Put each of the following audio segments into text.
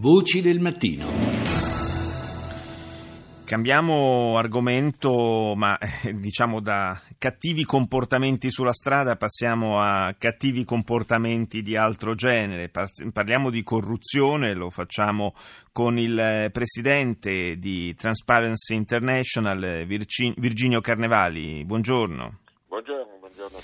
Voci del mattino. Cambiamo argomento, ma eh, diciamo da cattivi comportamenti sulla strada passiamo a cattivi comportamenti di altro genere. Parliamo di corruzione, lo facciamo con il presidente di Transparency International, Virginio Carnevali. Buongiorno. Buongiorno, buongiorno.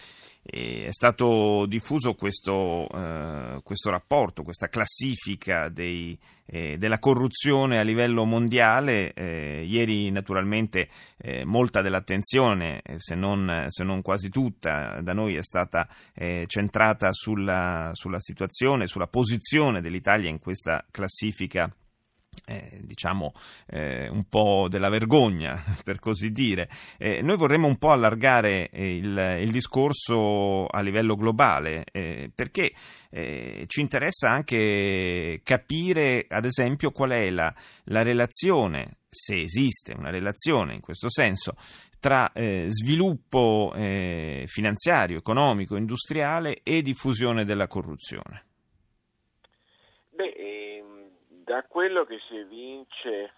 È stato diffuso questo, eh, questo, rapporto, questa classifica dei, eh, della corruzione a livello mondiale. Eh, ieri naturalmente eh, molta dell'attenzione, eh, se non, se, non, quasi tutta, da noi è stata eh, centrata sulla, sulla situazione, sulla posizione dell'Italia in questa classifica eh, diciamo eh, un po' della vergogna, per così dire. Eh, noi vorremmo un po' allargare eh, il, il discorso a livello globale, eh, perché eh, ci interessa anche capire, ad esempio, qual è la, la, relazione, se esiste una relazione in questo senso, tra sviluppo finanziario, economico, industriale e diffusione della corruzione. Da quello che si evince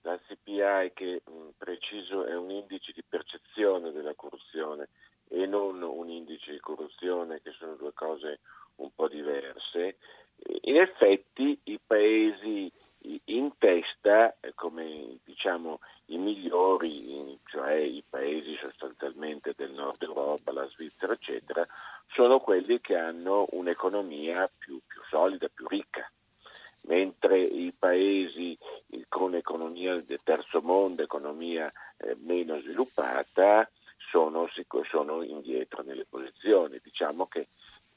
dal CPI, che mh, preciso è un indice di percezione della corruzione e non un indice di corruzione, che sono due cose un po' diverse, in effetti i paesi in testa, come diciamo i migliori, cioè i paesi sostanzialmente del nord Europa, la Svizzera, eccetera, sono quelli che hanno un'economia più, più solida, più ricca mentre i paesi con economia del terzo mondo, economia eh, meno sviluppata, sono, sono, indietro nelle posizioni. Diciamo che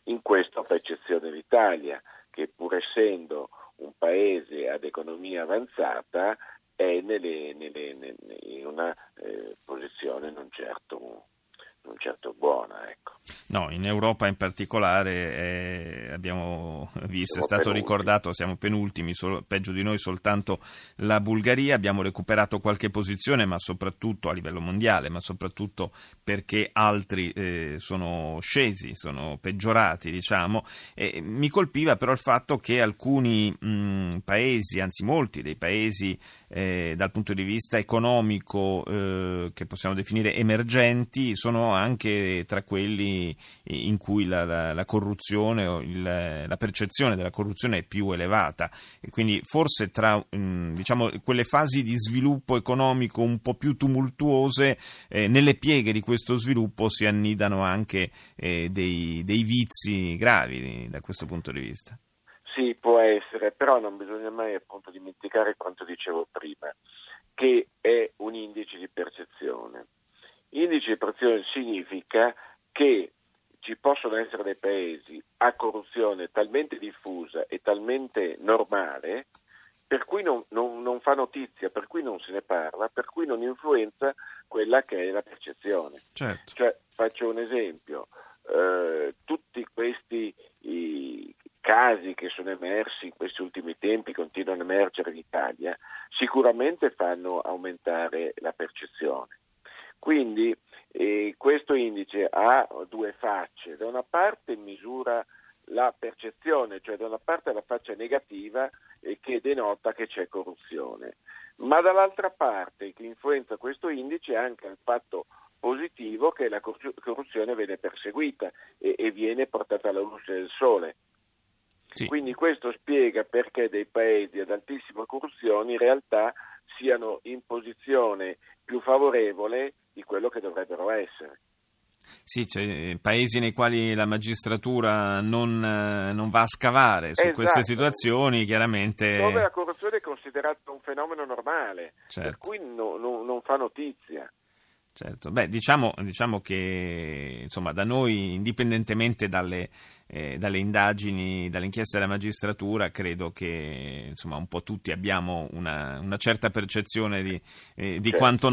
in questo fa eccezione l'Italia, che pur essendo un paese ad economia avanzata è nelle, nelle, in una eh, posizione non certo non certo buona. Ecco. No, in Europa in particolare eh, abbiamo visto, siamo è stato penultimi. ricordato, siamo penultimi, solo, peggio di noi soltanto la Bulgaria, abbiamo recuperato qualche posizione, ma soprattutto a livello mondiale, ma soprattutto perché altri eh, sono scesi, sono peggiorati, diciamo. E mi colpiva però il fatto che alcuni mh, paesi, anzi molti dei paesi eh, dal punto di vista economico eh, che possiamo definire emergenti, sono anche tra quelli in cui la, la, la corruzione o il, la percezione della corruzione è più elevata. E quindi forse tra mm, diciamo, quelle fasi di sviluppo economico un po' più tumultuose, eh, nelle pieghe di questo sviluppo si annidano anche eh, dei, dei vizi gravi da questo punto di vista. Sì, può essere, però non bisogna mai appunto dimenticare quanto dicevo prima, che è un indice di percezione. Indice di percezione significa che ci possono essere dei paesi a corruzione talmente diffusa e talmente normale per cui non, non, non, fa notizia, per cui non se ne parla, per cui non influenza quella che è la percezione. Certo. Cioè, faccio un esempio, eh, tutti questi i, casi che sono emersi in questi ultimi tempi, continuano a emergere in Italia, sicuramente fanno aumentare la percezione. Quindi eh, questo indice ha due facce, da una parte misura la percezione, cioè da una parte la faccia negativa eh, che denota che c'è corruzione, ma dall'altra parte che influenza questo indice è anche il fatto positivo che la corruzione viene perseguita e, e viene portata alla luce del sole. Sì. Quindi questo spiega perché dei paesi ad altissima corruzione in realtà siano in posizione più favorevole di quello che dovrebbero essere. Sì, cioè, paesi nei quali la magistratura non, non va a scavare su esatto. queste situazioni, chiaramente... Dove la corruzione è considerata un fenomeno normale, certo. per cui no, no, non fa notizia. Certo, beh, diciamo, diciamo, che insomma, da noi, indipendentemente dalle, eh, dalle, indagini, dalle inchieste della magistratura, credo che insomma, un po' tutti abbiamo una, una certa percezione di, eh, di, certo. quanto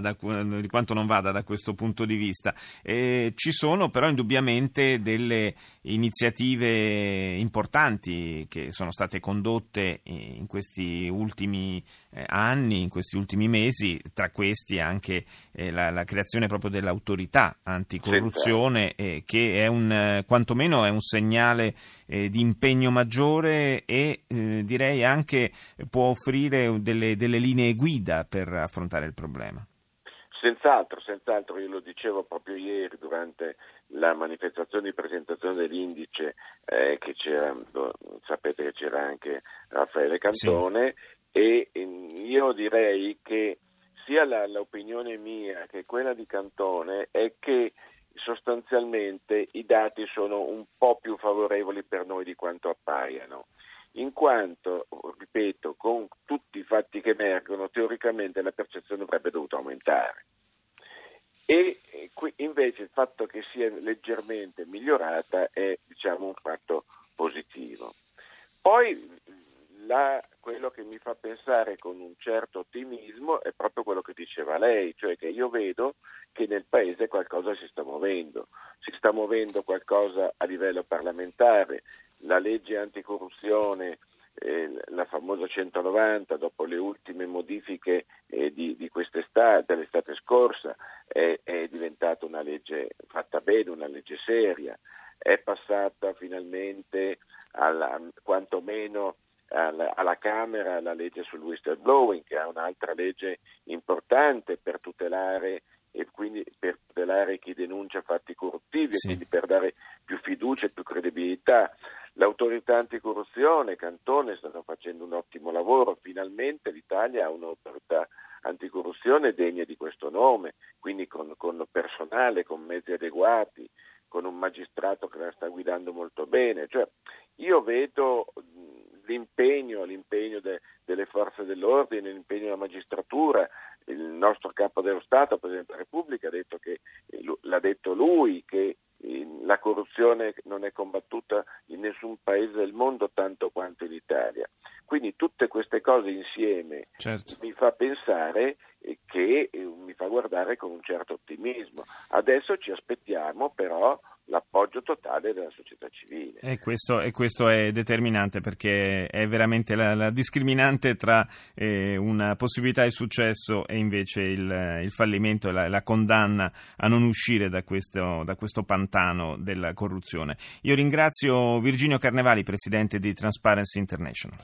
da, di, quanto non vada da questo punto di vista. Eh, ci sono però indubbiamente delle iniziative importanti che sono state condotte in questi ultimi eh, anni, in questi ultimi mesi, tra questi anche eh, la la, creazione proprio dell'autorità anticorruzione, eh, che è un, quantomeno è un segnale eh, di impegno maggiore e eh, direi anche può offrire delle, delle linee guida per affrontare il problema. Senz'altro, senz'altro, io lo dicevo proprio ieri durante la manifestazione di presentazione dell'indice eh, che c'era, sapete che c'era anche Raffaele Cantone sì. e io direi che sia la, l'opinione mia che quella di Cantone è che sostanzialmente dati sono un po' più favorevoli per noi di quanto appaiano in quanto, ripeto, con tutti i fatti che emergono, teoricamente la percezione avrebbe dovuto aumentare. E invece il fatto che sia leggermente migliorata è diciamo, un fatto positivo. Poi la, quello che mi fa pensare con un certo ottimismo è proprio quello che diceva lei, cioè che io vedo che nel Paese qualcosa si sta muovendo, si sta muovendo qualcosa a livello parlamentare, la legge anticorruzione, eh, la famosa 190, dopo le ultime modifiche eh, di, di dell'estate scorsa, è, è diventata una legge fatta bene, una legge seria, è passata finalmente alla, quantomeno alla, Camera la legge sul whistleblowing, che è un'altra legge importante per tutelare e quindi per tutelare chi denuncia fatti corruttivi sì. e quindi per dare più fiducia e più credibilità. L'autorità anticorruzione, Cantone, stanno facendo un ottimo lavoro, finalmente l'Italia ha un'autorità anticorruzione degna di questo nome, quindi con, con personale, con mezzi adeguati, con un magistrato che la sta guidando molto bene. Cioè, io vedo l'impegno, l'impegno de, delle forze dell'ordine, l'impegno della magistratura, il nostro capo dello Stato, Presidente della Repubblica, ha detto che, l'ha detto lui che la corruzione non è combattuta in nessun paese del mondo tanto quanto in Italia. Quindi tutte queste cose insieme certo. mi fa pensare che mi fa guardare con un certo ottimismo. Adesso ci aspettiamo però l'appoggio totale della società civile. E questo, e questo è determinante perché è veramente la, la discriminante tra eh, una possibilità di successo e invece il, il fallimento e la, la, condanna a non uscire da questo, da questo pantano della corruzione. Io ringrazio Virginio Carnevali, presidente di Transparency International.